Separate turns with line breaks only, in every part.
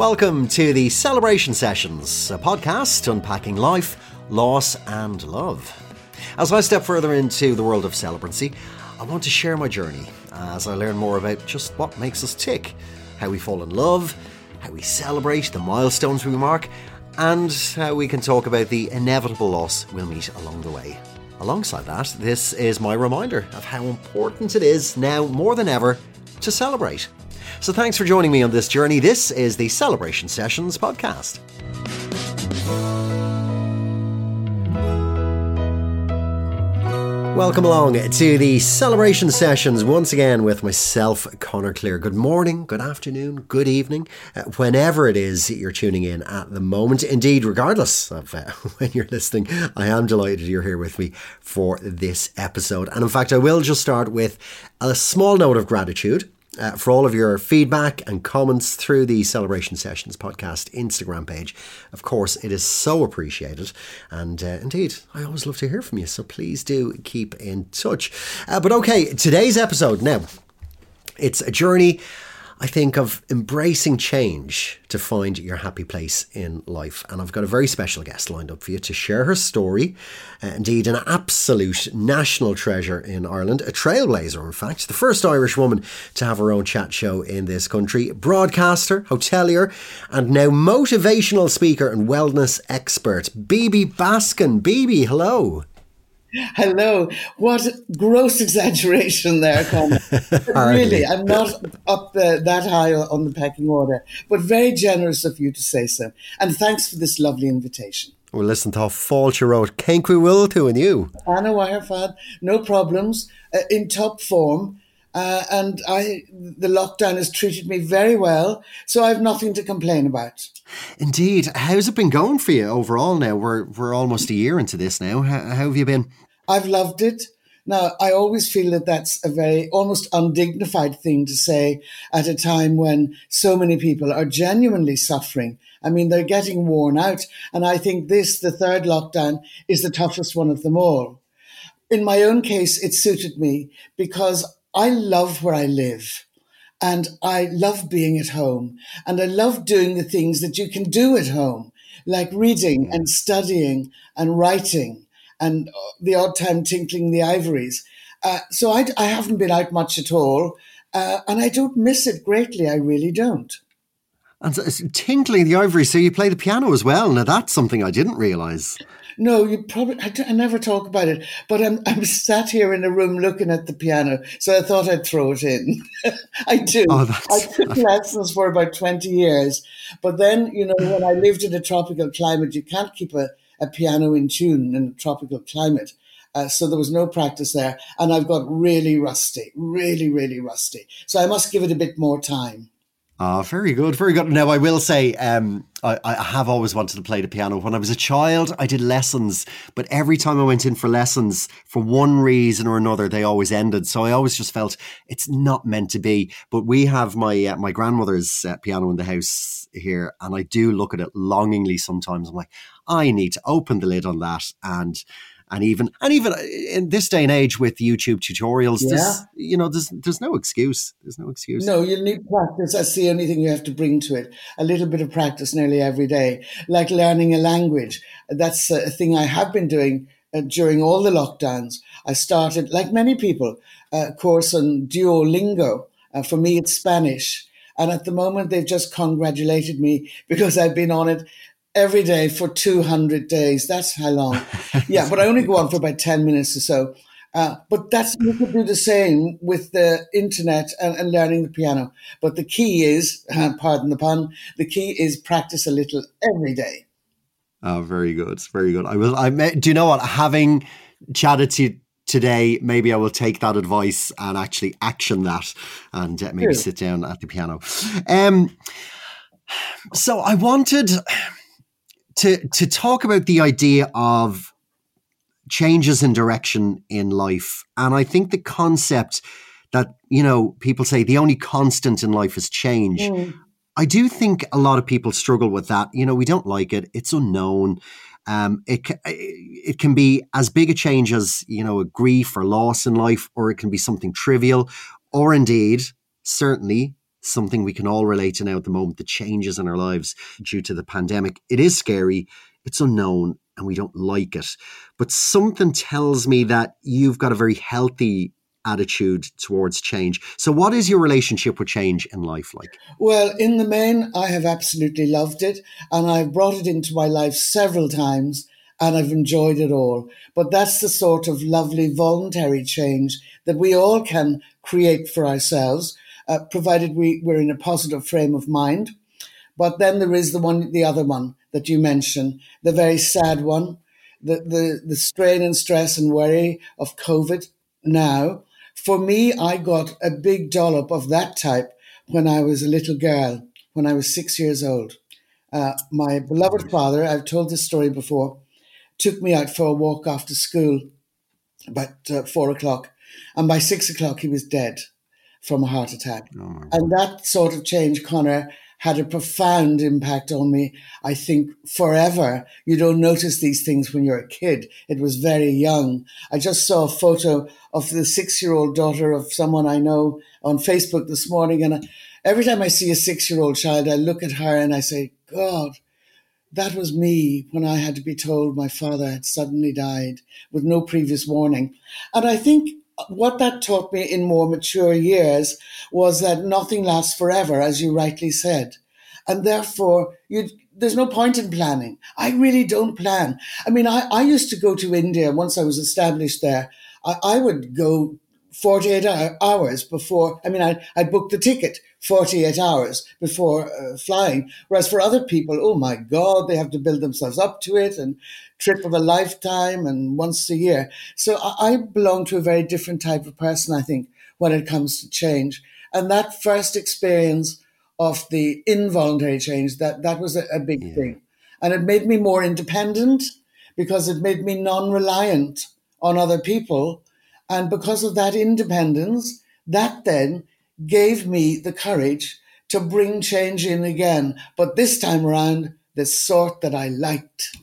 Welcome to the Celebration Sessions, a podcast unpacking life, loss, and love. As I step further into the world of celebrancy, I want to share my journey as I learn more about just what makes us tick, how we fall in love, how we celebrate the milestones we mark, and how we can talk about the inevitable loss we'll meet along the way. Alongside that, this is my reminder of how important it is now more than ever to celebrate. So thanks for joining me on this journey. This is the Celebration Sessions podcast. Welcome along to the celebration sessions once again with myself, Connor Clear. Good morning, good afternoon, good evening, uh, whenever it is you're tuning in at the moment. Indeed, regardless of uh, when you're listening, I am delighted you're here with me for this episode. And in fact, I will just start with a small note of gratitude uh, for all of your feedback and comments through the Celebration Sessions podcast Instagram page. Of course, it is so appreciated. And uh, indeed, I always love to hear from you. So please do keep in touch. Uh, but okay, today's episode now, it's a journey I think of embracing change to find your happy place in life. And I've got a very special guest lined up for you to share her story. Uh, indeed, an absolute national treasure in Ireland, a trailblazer, in fact, the first Irish woman to have her own chat show in this country, broadcaster, hotelier, and now motivational speaker and wellness expert, Bibi Baskin. Bibi, hello.
Hello. What gross exaggeration there, Con. really, I'm not up uh, that high on the pecking order, but very generous of you to say so. And thanks for this lovely invitation.
Well, listen to how fault you wrote. Can't we will to and you?
Anna Wirefad, no problems, uh, in top form. Uh, and I, the lockdown has treated me very well, so I have nothing to complain about.
Indeed, how's it been going for you overall? Now we're we're almost a year into this now. How, how have you been?
I've loved it. Now, I always feel that that's a very almost undignified thing to say at a time when so many people are genuinely suffering. I mean, they're getting worn out. And I think this, the third lockdown, is the toughest one of them all. In my own case, it suited me because I love where I live and I love being at home and I love doing the things that you can do at home, like reading and studying and writing and uh, the odd time tinkling the ivories. Uh, so I, I, haven't been out much at all, uh, and I don't miss it greatly. I really don't.
And so, tinkling the ivory, so you play the piano as well. Now that's something I didn't realise.
No, you probably. I, I, never talk about it, but I'm I'm sat here in a room looking at the piano, so I thought I'd throw it in. I do. Oh, I took lessons for about twenty years, but then you know when I lived in a tropical climate, you can't keep a, a piano in tune in a tropical climate. Uh, so there was no practice there, and I've got really rusty, really, really rusty. So I must give it a bit more time.
Ah, oh, very good, very good. Now, I will say, um, I, I, have always wanted to play the piano. When I was a child, I did lessons, but every time I went in for lessons, for one reason or another, they always ended. So I always just felt it's not meant to be. But we have my uh, my grandmother's uh, piano in the house here, and I do look at it longingly sometimes. I'm like, I need to open the lid on that and and even and even in this day and age with YouTube tutorials, yeah. you know, there's there's no excuse. There's no excuse.
No, you need practice. That's the only thing you have to bring to it. A little bit of practice nearly every day, like learning a language. That's a thing I have been doing uh, during all the lockdowns. I started, like many people, a course on Duolingo. Uh, for me, it's Spanish. And at the moment, they've just congratulated me because I've been on it every day for 200 days. That's how long. yeah, but I only go on for about 10 minutes or so. Uh, but that's you could do the same with the internet and, and learning the piano. But the key is, uh, pardon the pun, the key is practice a little every day.
Oh, very good, very good. I will. I may, do you know what? Having chatted to you today, maybe I will take that advice and actually action that, and uh, maybe True. sit down at the piano. Um, so I wanted to to talk about the idea of changes in direction in life, and I think the concept that you know people say the only constant in life is change. Mm. I do think a lot of people struggle with that. You know, we don't like it; it's unknown. Um, it it can be as big a change as you know a grief or loss in life, or it can be something trivial, or indeed, certainly something we can all relate to now at the moment the changes in our lives due to the pandemic. It is scary, it's unknown, and we don't like it. But something tells me that you've got a very healthy attitude towards change. So, what is your relationship with change in life like?
Well, in the main, I have absolutely loved it, and I've brought it into my life several times. And I've enjoyed it all. But that's the sort of lovely voluntary change that we all can create for ourselves, uh, provided we, we're in a positive frame of mind. But then there is the one, the other one that you mentioned, the very sad one, the, the, the strain and stress and worry of COVID now for me, I got a big dollop of that type when I was a little girl, when I was six years old. Uh, my beloved father, I've told this story before, took me out for a walk after school about uh, four o'clock. And by six o'clock, he was dead from a heart attack. Oh and that sort of change, Connor, had a profound impact on me. I think forever. You don't notice these things when you're a kid. It was very young. I just saw a photo of the six year old daughter of someone I know on Facebook this morning. And every time I see a six year old child, I look at her and I say, God, that was me when I had to be told my father had suddenly died with no previous warning. And I think what that taught me in more mature years was that nothing lasts forever, as you rightly said. And therefore, you, there's no point in planning. I really don't plan. I mean, I, I used to go to India once I was established there. I, I would go 48 hours before, I mean, I, I booked the ticket 48 hours before uh, flying. Whereas for other people, oh my God, they have to build themselves up to it and trip of a lifetime and once a year. So I, I belong to a very different type of person, I think, when it comes to change. And that first experience of the involuntary change, that, that was a, a big yeah. thing. And it made me more independent because it made me non reliant on other people and because of that independence, that then gave me the courage to bring change in again. But this time around, the sort that I liked.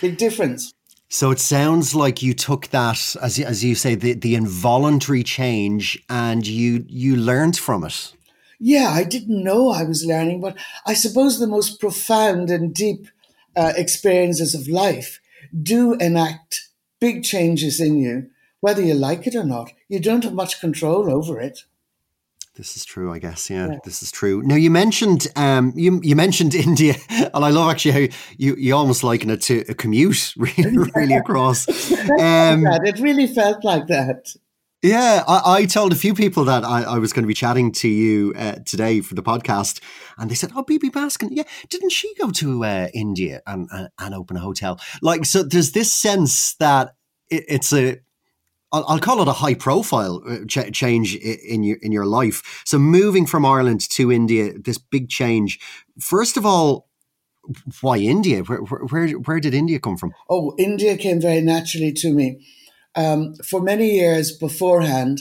Big difference.
So it sounds like you took that, as as you say, the, the involuntary change, and you you learned from it.
Yeah, I didn't know I was learning, but I suppose the most profound and deep uh, experiences of life do enact big changes in you whether you like it or not. You don't have much control over it.
This is true, I guess. Yeah, yeah, this is true. Now you mentioned um, you you mentioned India, and I love actually how you, you almost liken it to a commute, really, really across.
Um, it really felt like that.
Yeah, I, I, told a few people that I, I, was going to be chatting to you uh, today for the podcast, and they said, "Oh, Bibi Baskin, yeah, didn't she go to uh, India and, and, and open a hotel?" Like, so there's this sense that it, it's a I'll, I'll call it a high profile uh, ch- change in your in your life. So moving from Ireland to India, this big change. First of all, why India? Where, where, where did India come from?
Oh, India came very naturally to me. Um, for many years beforehand,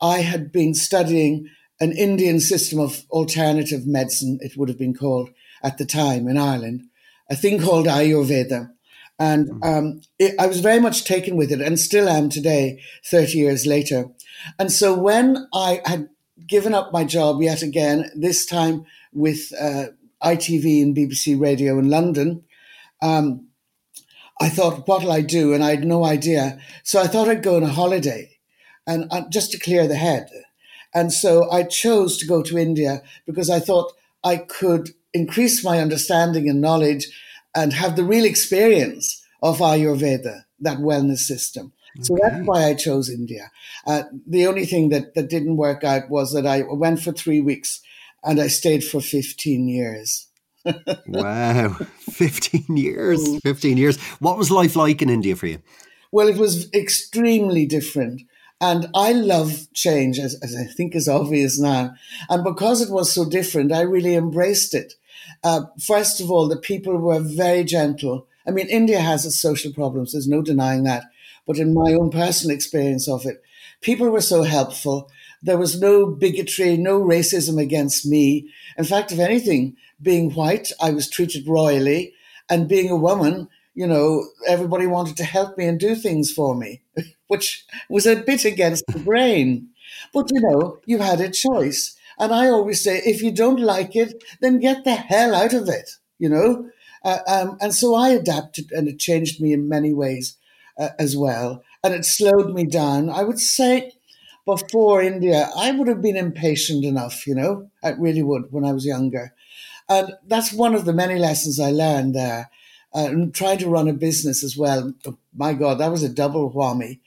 I had been studying an Indian system of alternative medicine, it would have been called at the time in Ireland, a thing called Ayurveda. And mm. um, it, I was very much taken with it and still am today, 30 years later. And so when I had given up my job yet again, this time with uh, ITV and BBC Radio in London, um, I thought, what'll I do? And I had no idea. So I thought I'd go on a holiday and uh, just to clear the head. And so I chose to go to India because I thought I could increase my understanding and knowledge and have the real experience of Ayurveda, that wellness system. Okay. So that's why I chose India. Uh, the only thing that, that didn't work out was that I went for three weeks and I stayed for 15 years.
wow, 15 years, mm. 15 years. What was life like in India for you?
Well, it was extremely different. And I love change, as, as I think is obvious now. And because it was so different, I really embraced it. Uh, first of all, the people were very gentle. I mean, India has its social problems, there's no denying that. But in my own personal experience of it, people were so helpful. There was no bigotry, no racism against me. In fact, if anything, being white, I was treated royally. And being a woman, you know, everybody wanted to help me and do things for me, which was a bit against the grain. But, you know, you had a choice. And I always say, if you don't like it, then get the hell out of it, you know? Uh, um, and so I adapted and it changed me in many ways uh, as well. And it slowed me down. I would say before India, I would have been impatient enough, you know? I really would when I was younger. And that's one of the many lessons I learned there. Uh, and trying to run a business as well. My God, that was a double whammy.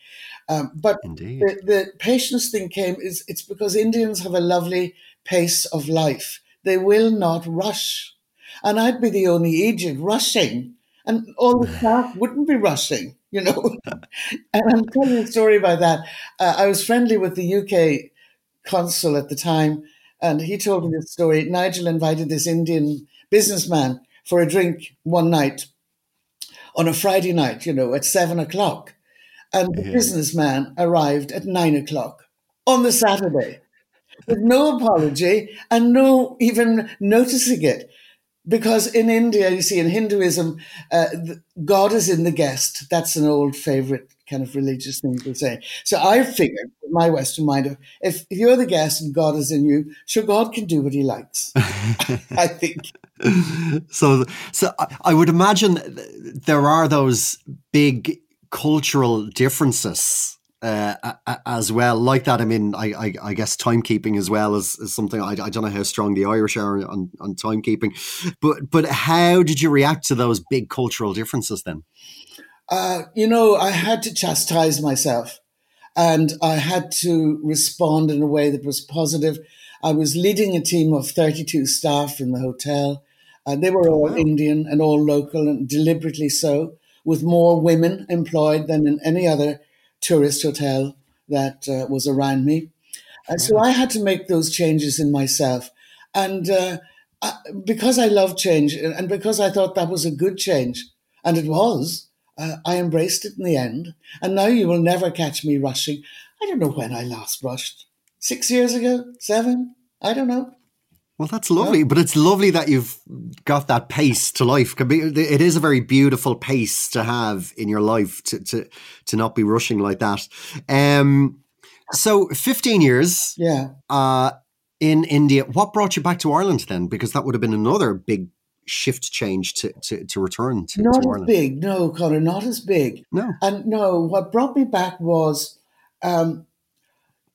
Um, but the, the, patience thing came is it's because Indians have a lovely pace of life. They will not rush. And I'd be the only agent rushing, and all the staff wouldn't be rushing, you know. and I'm telling you a story about that. Uh, I was friendly with the UK consul at the time, and he told me this story. Nigel invited this Indian businessman for a drink one night on a Friday night, you know, at seven o'clock. And the yeah. businessman arrived at nine o'clock on the Saturday with no apology and no even noticing it. Because in India, you see, in Hinduism, uh, God is in the guest. That's an old favorite kind of religious thing to say. So I figured, my Western mind, if, if you're the guest and God is in you, sure, God can do what he likes. I think.
So, so I would imagine there are those big cultural differences uh, as well. Like that, I mean, I, I, I guess timekeeping as well is, is something I, I, don't know how strong the Irish are on, on timekeeping, but but how did you react to those big cultural differences then?
Uh, you know, I had to chastise myself, and I had to respond in a way that was positive. I was leading a team of thirty-two staff in the hotel. Uh, they were all wow. Indian and all local, and deliberately so with more women employed than in any other tourist hotel that uh, was around me. And so I had to make those changes in myself. And uh, I, because I love change and because I thought that was a good change, and it was, uh, I embraced it in the end. And now you will never catch me rushing. I don't know when I last rushed. Six years ago? Seven? I don't know.
Well, that's lovely, yeah. but it's lovely that you've got that pace to life. It is a very beautiful pace to have in your life to to to not be rushing like that. Um, so, fifteen years,
yeah,
uh, in India. What brought you back to Ireland then? Because that would have been another big shift change to to, to return to,
not
to
as big, no, Connor, not as big.
No,
and no. What brought me back was. Um,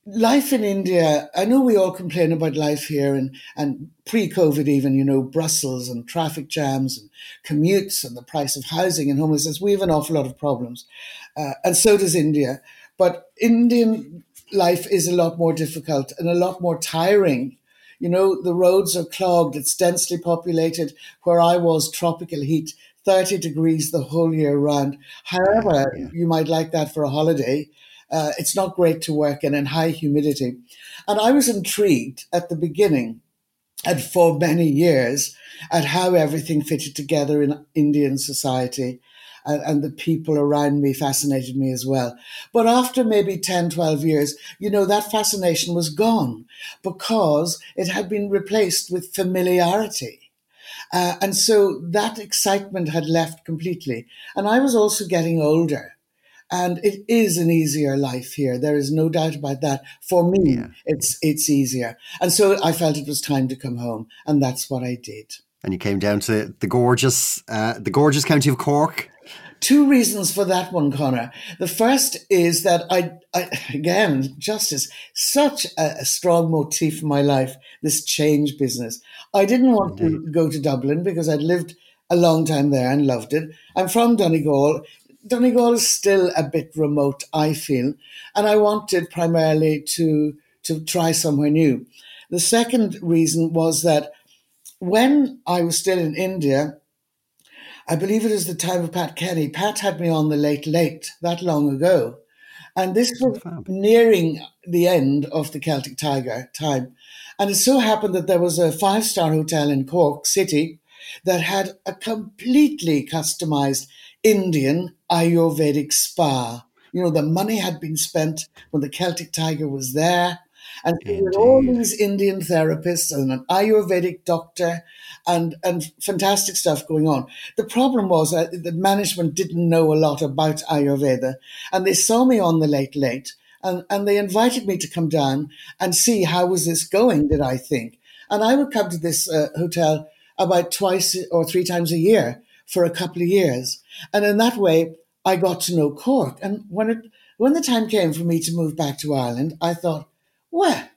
life in India, I know we all complain about life here and, and pre COVID, even, you know, Brussels and traffic jams and commutes and the price of housing and homelessness. We have an awful lot of problems. Uh, and so does India. But Indian life is a lot more difficult and a lot more tiring. You know, the roads are clogged, it's densely populated. Where I was, tropical heat, 30 degrees the whole year round. However, yeah. you might like that for a holiday uh, it's not great to work in and high humidity. And I was intrigued at the beginning and for many years at how everything fitted together in Indian society. And, and, the people around me fascinated me as well. But after maybe 10, 12 years, you know, that fascination was gone because it had been replaced with familiarity. Uh, and so that excitement had left completely. And I was also getting older. And it is an easier life here. There is no doubt about that. For me, yeah. it's it's easier. And so I felt it was time to come home, and that's what I did.
And you came down to the gorgeous, uh, the gorgeous county of Cork.
Two reasons for that one, Connor. The first is that I, I again, justice, such a, a, strong motif in my life, this change business. I didn't want Indeed. to go to Dublin because I'd lived a long time there and loved it. I'm from Donegal. Donegal is still a bit remote, I feel, and I wanted primarily to to try somewhere new. The second reason was that when I was still in India, I believe it is the time of Pat Kenny. Pat had me on the late late that long ago. And this was nearing the end of the Celtic Tiger time. And it so happened that there was a five star hotel in Cork City that had a completely customized Indian Ayurvedic spa. You know, the money had been spent when the Celtic Tiger was there. And with all these Indian therapists and an Ayurvedic doctor and, and fantastic stuff going on. The problem was that the management didn't know a lot about Ayurveda. And they saw me on the late late and, and they invited me to come down and see how was this going, did I think. And I would come to this uh, hotel about twice or three times a year for a couple of years. And in that way, I got to know Cork. And when it when the time came for me to move back to Ireland, I thought, well,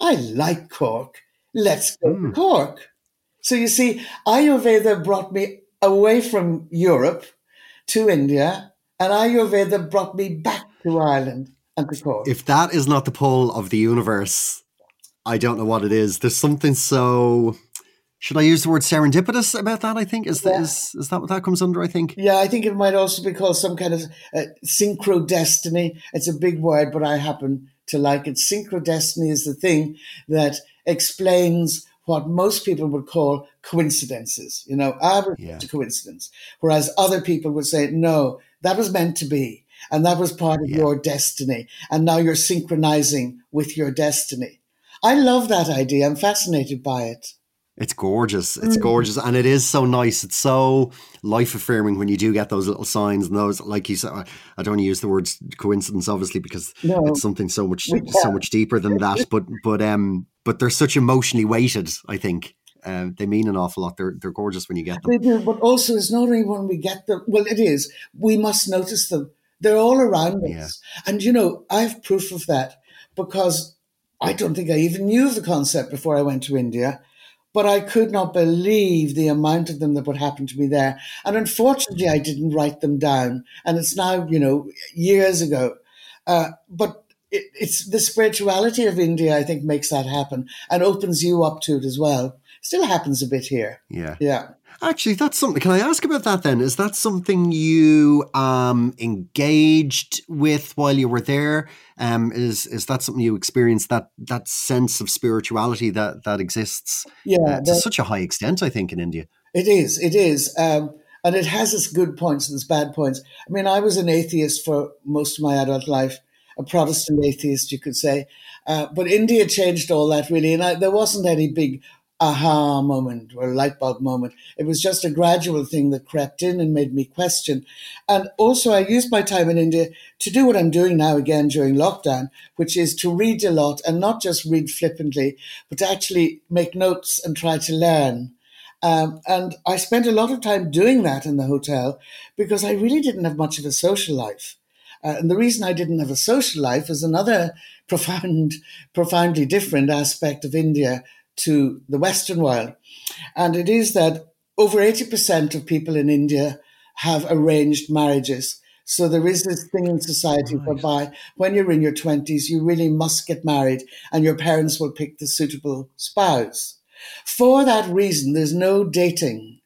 I like Cork. Let's go mm. to hmm. Cork. So you see, Ayurveda brought me away from Europe to India, and Ayurveda brought me back to Ireland and to Cork.
If that is not the pull of the universe, I don't know what it is. There's something so should I use the word serendipitous about that? I think is, yeah. is is that what that comes under? I think.
Yeah, I think it might also be called some kind of uh, synchro destiny. It's a big word, but I happen to like it. Synchro destiny is the thing that explains what most people would call coincidences. You know, average yeah. coincidence, whereas other people would say, no, that was meant to be, and that was part of yeah. your destiny, and now you're synchronizing with your destiny. I love that idea. I'm fascinated by it.
It's gorgeous. It's mm. gorgeous. And it is so nice. It's so life affirming when you do get those little signs and those, like you said, I don't use the words coincidence, obviously, because no. it's something so much, so much deeper than that. But, but, um, but they're such emotionally weighted, I think. Um, they mean an awful lot. They're, they're gorgeous when you get them.
They do. But also, it's not only when we get them. Well, it is. We must notice them. They're all around us. Yeah. And, you know, I have proof of that because I don't think I even knew the concept before I went to India but I could not believe the amount of them that would happen to me there. And unfortunately, I didn't write them down. And it's now, you know, years ago. Uh, but it, it's the spirituality of India, I think, makes that happen and opens you up to it as well. Still happens a bit here.
Yeah.
Yeah.
Actually, that's something. Can I ask about that then? Is that something you um, engaged with while you were there? Um, is is that something you experienced that that sense of spirituality that that exists? Yeah, uh, to such a high extent, I think, in India.
It is. It is. Um, and it has its good points and its bad points. I mean, I was an atheist for most of my adult life, a Protestant atheist, you could say. Uh, but India changed all that really, and I, there wasn't any big aha moment or light bulb moment. It was just a gradual thing that crept in and made me question. And also, I used my time in India to do what I'm doing now again during lockdown, which is to read a lot and not just read flippantly, but to actually make notes and try to learn. Um, and I spent a lot of time doing that in the hotel because I really didn't have much of a social life. Uh, and the reason I didn't have a social life is another profound, profoundly different aspect of India to the Western world. And it is that over 80% of people in India have arranged marriages. So there is this thing in society right. whereby when you're in your 20s, you really must get married and your parents will pick the suitable spouse. For that reason, there's no dating.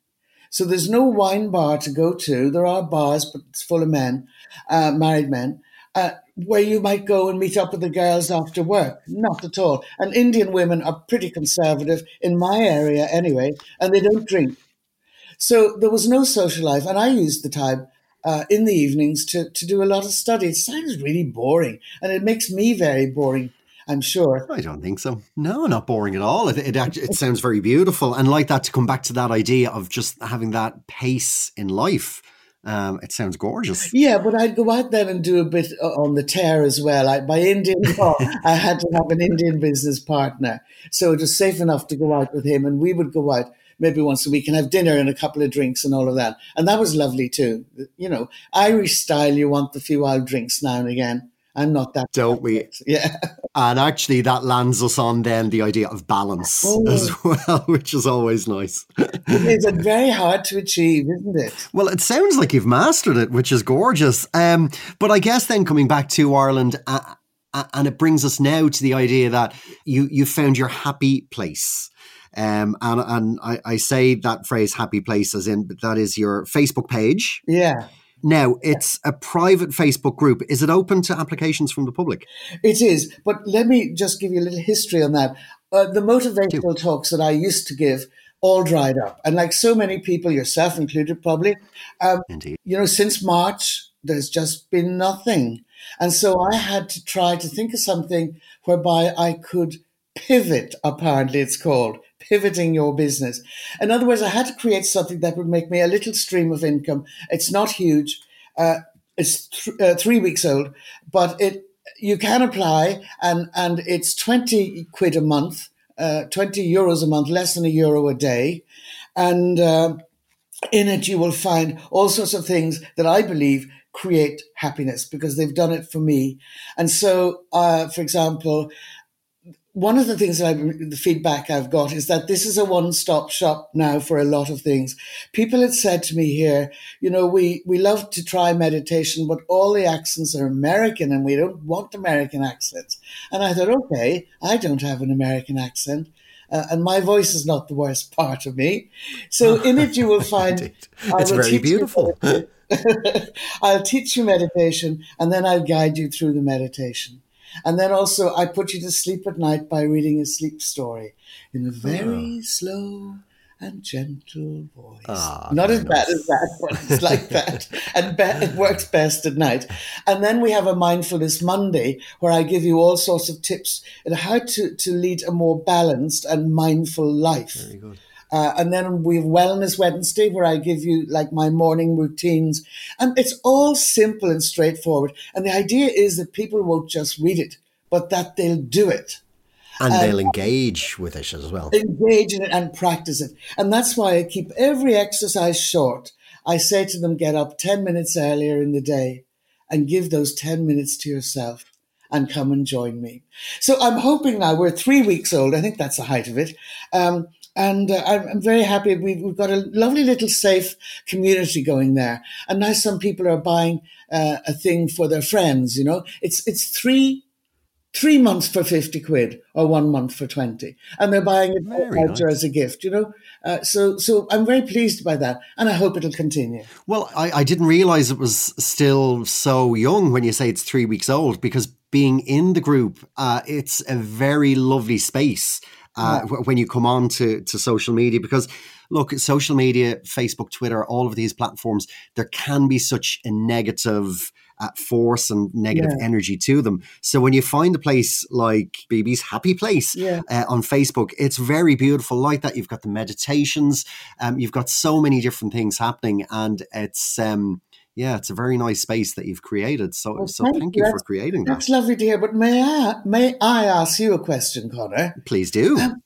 So there's no wine bar to go to. There are bars, but it's full of men, uh, married men uh, where you might go and meet up with the girls after work. Not at all. And Indian women are pretty conservative in my area anyway, and they don't drink. So there was no social life, and I used the time uh, in the evenings to, to do a lot of study. It sounds really boring, and it makes me very boring. I'm sure.
I don't think so. No, not boring at all. It, it actually it sounds very beautiful, and like that to come back to that idea of just having that pace in life um, it sounds gorgeous.
Yeah, but I'd go out there and do a bit on the tear as well. I, by Indian law, I had to have an Indian business partner. So it was safe enough to go out with him, and we would go out maybe once a week and have dinner and a couple of drinks and all of that. And that was lovely too. You know, Irish style, you want the few wild drinks now and again. I'm not that.
Don't we?
Yeah.
And actually, that lands us on then the idea of balance oh. as well, which is always nice.
it is very hard to achieve, isn't it?
Well, it sounds like you've mastered it, which is gorgeous. Um, but I guess then coming back to Ireland, uh, uh, and it brings us now to the idea that you you found your happy place. Um, and and I, I say that phrase "happy place" as in that is your Facebook page.
Yeah
now, it's a private Facebook group. Is it open to applications from the public?
It is. But let me just give you a little history on that. Uh, the motivational talks that I used to give all dried up. And like so many people, yourself included, probably, um, Indeed. you know, since March, there's just been nothing. And so I had to try to think of something whereby I could pivot, apparently it's called, pivoting your business. In other words, I had to create something that would make me a little stream of income. It's not huge. Uh, it's th- uh, three weeks old, but it you can apply, and and it's twenty quid a month, uh, twenty euros a month, less than a euro a day, and. Uh, in it, you will find all sorts of things that I believe create happiness because they've done it for me. And so, uh, for example, one of the things that I, the feedback I've got is that this is a one-stop shop now for a lot of things. People had said to me here, you know, we, we love to try meditation, but all the accents are American and we don't want American accents. And I thought, okay, I don't have an American accent. Uh, and my voice is not the worst part of me. So in it, you will find
it's very beautiful.
I'll teach you meditation, and then I'll guide you through the meditation. And then also, I put you to sleep at night by reading a sleep story in a very oh. slow and gentle voice. Oh, Not as bad as that, but it's like that. And be- it works best at night. And then we have a mindfulness Monday where I give you all sorts of tips on how to, to lead a more balanced and mindful life.
Very good.
Uh, and then we have Wellness Wednesday, where I give you like my morning routines. And it's all simple and straightforward. And the idea is that people won't just read it, but that they'll do it.
And um, they'll engage with it as well.
Engage in it and practice it. And that's why I keep every exercise short. I say to them, get up 10 minutes earlier in the day and give those 10 minutes to yourself and come and join me. So I'm hoping now we're three weeks old. I think that's the height of it. Um, and uh, I'm, very happy. We've, we've, got a lovely little safe community going there. And now some people are buying uh, a thing for their friends. You know, it's it's three three months for 50 quid or one month for 20 and they're buying it voucher nice. as a gift you know uh, so so i'm very pleased by that and i hope it'll continue
well I, I didn't realize it was still so young when you say it's three weeks old because being in the group uh, it's a very lovely space uh, yeah. when you come on to, to social media because look social media facebook twitter all of these platforms there can be such a negative uh, force and negative yeah. energy to them. So when you find a place like Bibi's Happy Place yeah. uh, on Facebook, it's very beautiful like that. You've got the meditations, um, you've got so many different things happening, and it's um, yeah, it's a very nice space that you've created. So, well, so thank, thank you, for creating
that. That's lovely to hear. But may I may I ask you a question, Connor?
Please do. Um,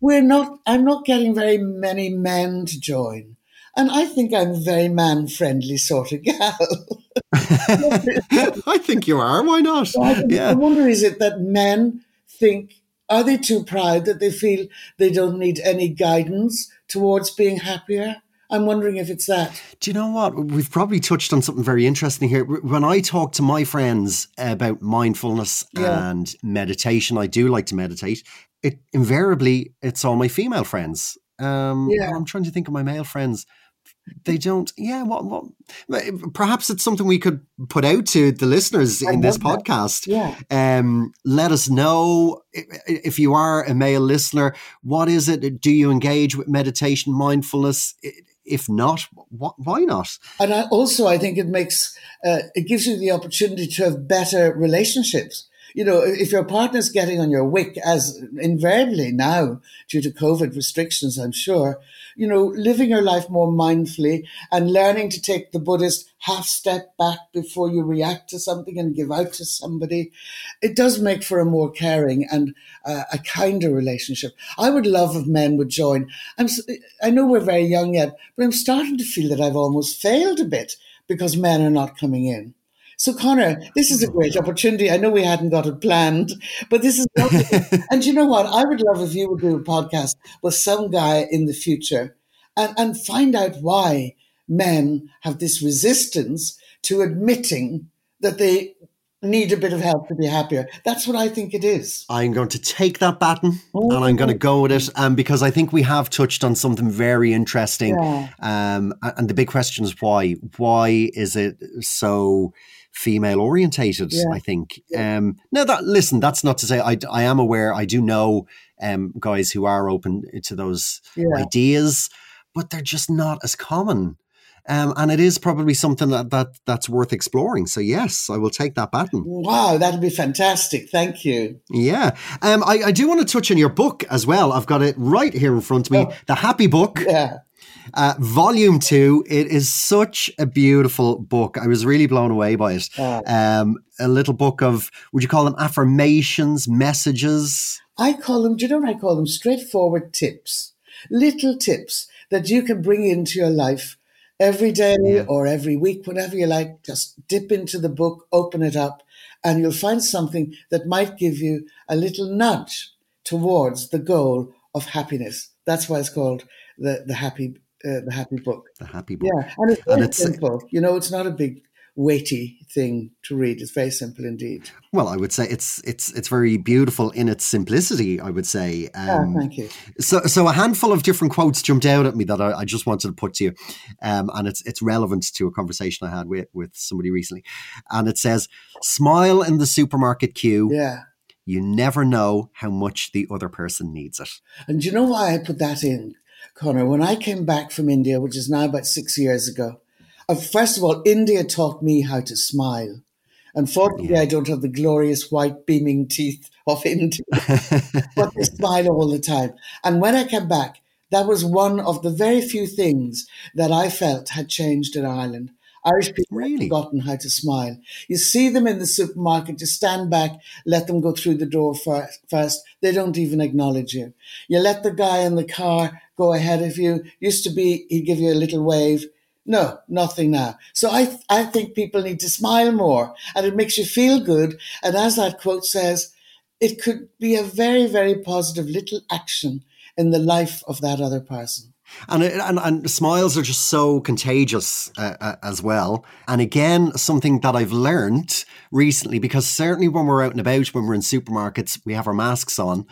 we're not. I'm not getting very many men to join. And I think I'm a very man friendly sort of gal.
I think you are. Why not?
I, yeah. I wonder is it that men think, are they too proud that they feel they don't need any guidance towards being happier? I'm wondering if it's that.
Do you know what? We've probably touched on something very interesting here. When I talk to my friends about mindfulness yeah. and meditation, I do like to meditate. It invariably it's all my female friends. Um, yeah. I'm trying to think of my male friends they don't yeah what, what perhaps it's something we could put out to the listeners I in this podcast
that.
yeah um let us know if you are a male listener what is it do you engage with meditation mindfulness if not what, why not?
And I, also i think it makes uh, it gives you the opportunity to have better relationships you know, if your partner's getting on your wick, as invariably now due to COVID restrictions, I'm sure, you know, living your life more mindfully and learning to take the Buddhist half step back before you react to something and give out to somebody, it does make for a more caring and uh, a kinder relationship. I would love if men would join. I'm, I know we're very young yet, but I'm starting to feel that I've almost failed a bit because men are not coming in. So, Connor, this is a great opportunity. I know we hadn't got it planned, but this is and you know what? I would love if you would do a podcast with some guy in the future and, and find out why men have this resistance to admitting that they need a bit of help to be happier. That's what I think it is.
I'm going to take that baton oh. and I'm going to go with it um, because I think we have touched on something very interesting. Yeah. Um, and the big question is why? Why is it so female orientated, yeah. I think. Um, now that listen, that's not to say I, I am aware. I do know um, guys who are open to those yeah. ideas, but they're just not as common. Um, and it is probably something that, that that's worth exploring. So yes, I will take that baton.
Wow, that'd be fantastic. Thank you.
Yeah, um, I, I do want to touch on your book as well. I've got it right here in front of me, oh. the Happy Book.
Yeah.
Uh, volume two, it is such a beautiful book. I was really blown away by it. Um, a little book of, would you call them affirmations, messages?
I call them, do you know what I call them? Straightforward tips, little tips that you can bring into your life every day
Yeah.
or every week, whenever you like. Just dip into the book, open it up, and you'll find something that might give you a little nudge towards the goal of happiness. That's why it's called the the happy uh, the happy book.
The happy book.
Yeah, and it's
And
very
it's-
simple. You know, it's not a big weighty thing to read. It's very simple indeed.
Well, I would say it's it's it's very beautiful in its simplicity. I would say.
Ah,
Um,
thank you.
So, so a handful of different quotes jumped out at me that I, I just wanted to put to you, um, and it's it's relevant to a conversation I had with with somebody recently, and it says, "Smile in the supermarket queue.
Yeah.
You never know how much the other person needs it."
And do you know why I put that in, Connor? When I came back from India, which is now about six years ago, uh, first of all, India taught me how to smile. Unfortunately, I don't have the glorious white beaming teeth of India, but they smile all the time. And when I came back, that was one of the very few things that I felt had changed in Ireland. Irish people
Really?
have forgotten how to smile. You see them in the supermarket, you stand back, let them go through the door first. They don't even acknowledge you. You let the guy in the car go ahead of you. Used to be, he'd give you a little wave. No, nothing now. So I, I think people need to smile more and it makes you feel good. And as that quote says, it could be a very, very positive little action in the life of that other person.
And, and and smiles are just so contagious uh, uh, as well. And again, something that I've learned recently, because certainly when we're out and about, when we're in supermarkets, we have our masks on.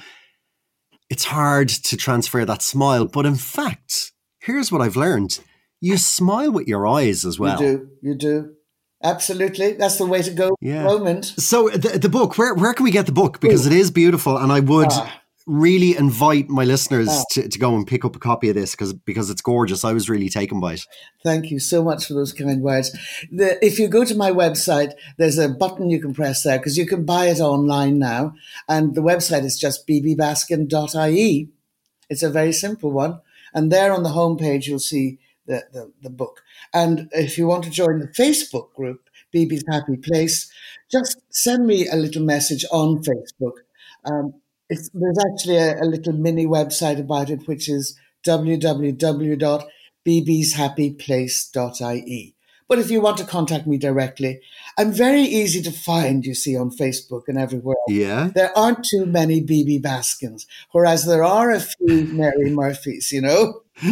It's hard to transfer that smile, but in fact, here's what I've learned: you smile with your eyes as well.
You do, you do. Absolutely. That's the way to go
Yeah.
moment.
So the, the book, where where can we get the book? Because it is beautiful, and I would
Ah.
Really invite my listeners to, to go and pick up a copy of this because because it's gorgeous. I was really taken by it.
Thank you so much for those kind words. The, if you go to my website, there's a button you can press there because you can buy it online now. And the website is just bibibaskin.ie. It's a very simple one. And there on the homepage, you'll see the, the, the book. And if you want to join the Facebook group, Bibi's Happy Place, just send me a little message on Facebook. Um, it's, there's actually a, a little mini website about it, which is www.bbshappyplace.ie. But if you want to contact me directly, I'm very easy to find, you see, on Facebook and everywhere else.
Yeah.
There aren't too many Bibi Baskins, whereas there are a few Mary Murphys, you know?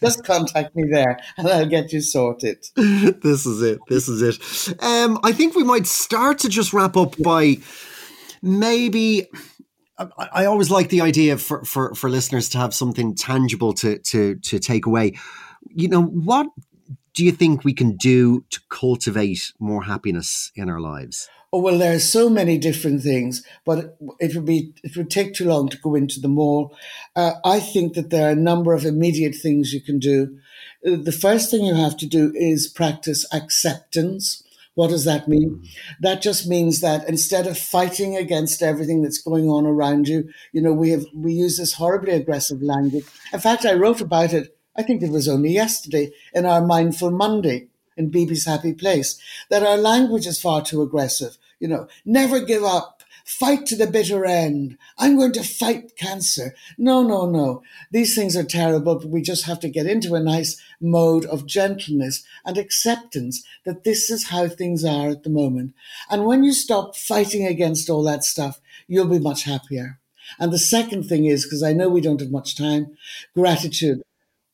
Just contact me there and I'll get you sorted.
this is it. This is it. Um, I think we might start to just wrap up by maybe. I, always like the idea for, for, for listeners to have something tangible to, to to take away. You know, what do you think we can do to cultivate more happiness in our lives?
Oh well, there are so many different things, but it would be it would take too long to go into them all. Uh, I think that there are a number of immediate things you can do. Uh, The first thing you have to do is practice acceptance. What does that mean? Mm. That just means that instead of fighting against everything that's going on around you, you know, we have we use this horribly aggressive language. In fact, I wrote about it. I think it was only yesterday in our Mindful Monday in Bibi's Happy Place that our language is far too aggressive. You know, never give up, fight to the bitter end. I'm going to fight cancer. No, no, no. These things are terrible, but we just have to get into a nice mode of gentleness and acceptance that this is how things are at the moment. And when you stop fighting against all that stuff, you'll be much happier. And the second thing is, because I know we don't have much time, gratitude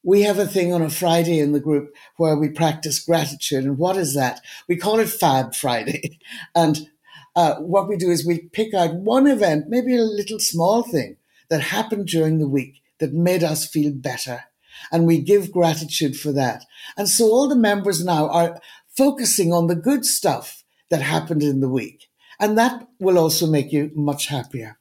we have a thing on a Friday in the group where we practice gratitude. And what is that? We call it Fab Friday. And uh, what we do is we pick out one event, maybe a little small thing that happened during the week that made us feel better. And we give gratitude for that. And so all the members now are focusing on the good stuff that happened in the week. And that will also make you much happier.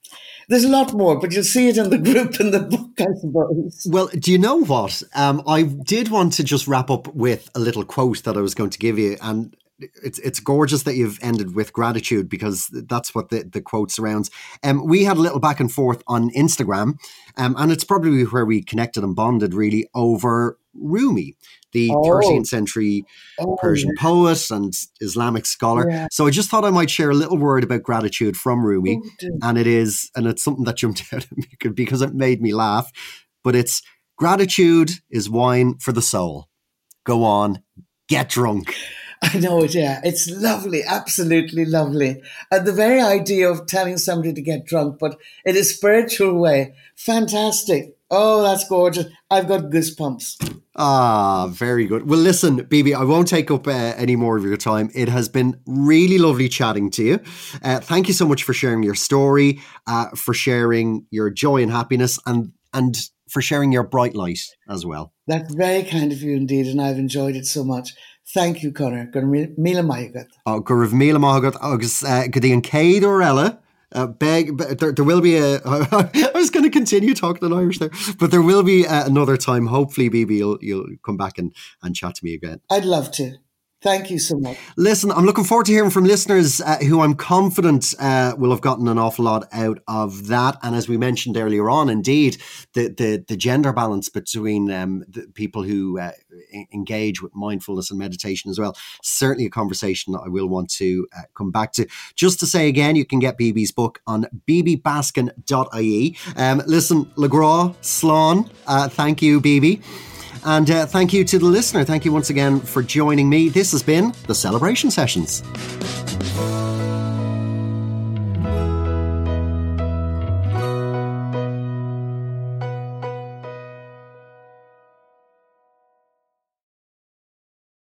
There's a lot more, but you'll see it in the group in the book, I suppose.
Well, do you know what? Um, I did want to just wrap up with a little quote that I was going to give you, and it's it's gorgeous that you've ended with gratitude because that's what the, the quote surrounds. Um, we had a little back and forth on Instagram, um, and it's probably where we connected and bonded really over Rumi, the oh. 13th century oh, Persian poet and Islamic scholar. Yeah. So I just thought I might share a little word about gratitude from Rumi, oh, and it is, and it's something that jumped out at me because it made me laugh. But it's gratitude is wine for the soul. Go on, get drunk.
I know it, yeah. It's lovely, absolutely lovely. And the very idea of telling somebody to get drunk, but in a spiritual way, fantastic. Oh, that's gorgeous. I've got goosebumps.
Ah, very good. Well, listen, Bibi, I won't take up uh, any more of your time. It has been really lovely chatting to you. Uh, thank you so much for sharing your story, uh, for sharing your joy and happiness, and and for sharing your bright light as well.
That's very kind of you indeed, and I've enjoyed it so much. Thank you, Conor. Gur míle maigad.
Oh, gur raibh míle maigad agus uh, go dtíon céad or eile uh, beg, there, there, will be a. I was going to continue talking in Irish there, but there will be uh, another time. Hopefully, Bibi, you'll you'll come back and and chat to me again.
I'd love to. Thank you so much.
Listen, I'm looking forward to hearing from listeners uh, who I'm confident uh, will have gotten an awful lot out of that. And as we mentioned earlier on, indeed, the the, the gender balance between um, the people who uh, engage with mindfulness and meditation as well. Certainly a conversation that I will want to uh, come back to. Just to say again, you can get Bibi's book on bibibaskin.ie. Um, listen, LeGras, Slán, uh, thank you, Bibi. And uh, thank you to the listener. Thank you once again for joining me. This has been the Celebration Sessions.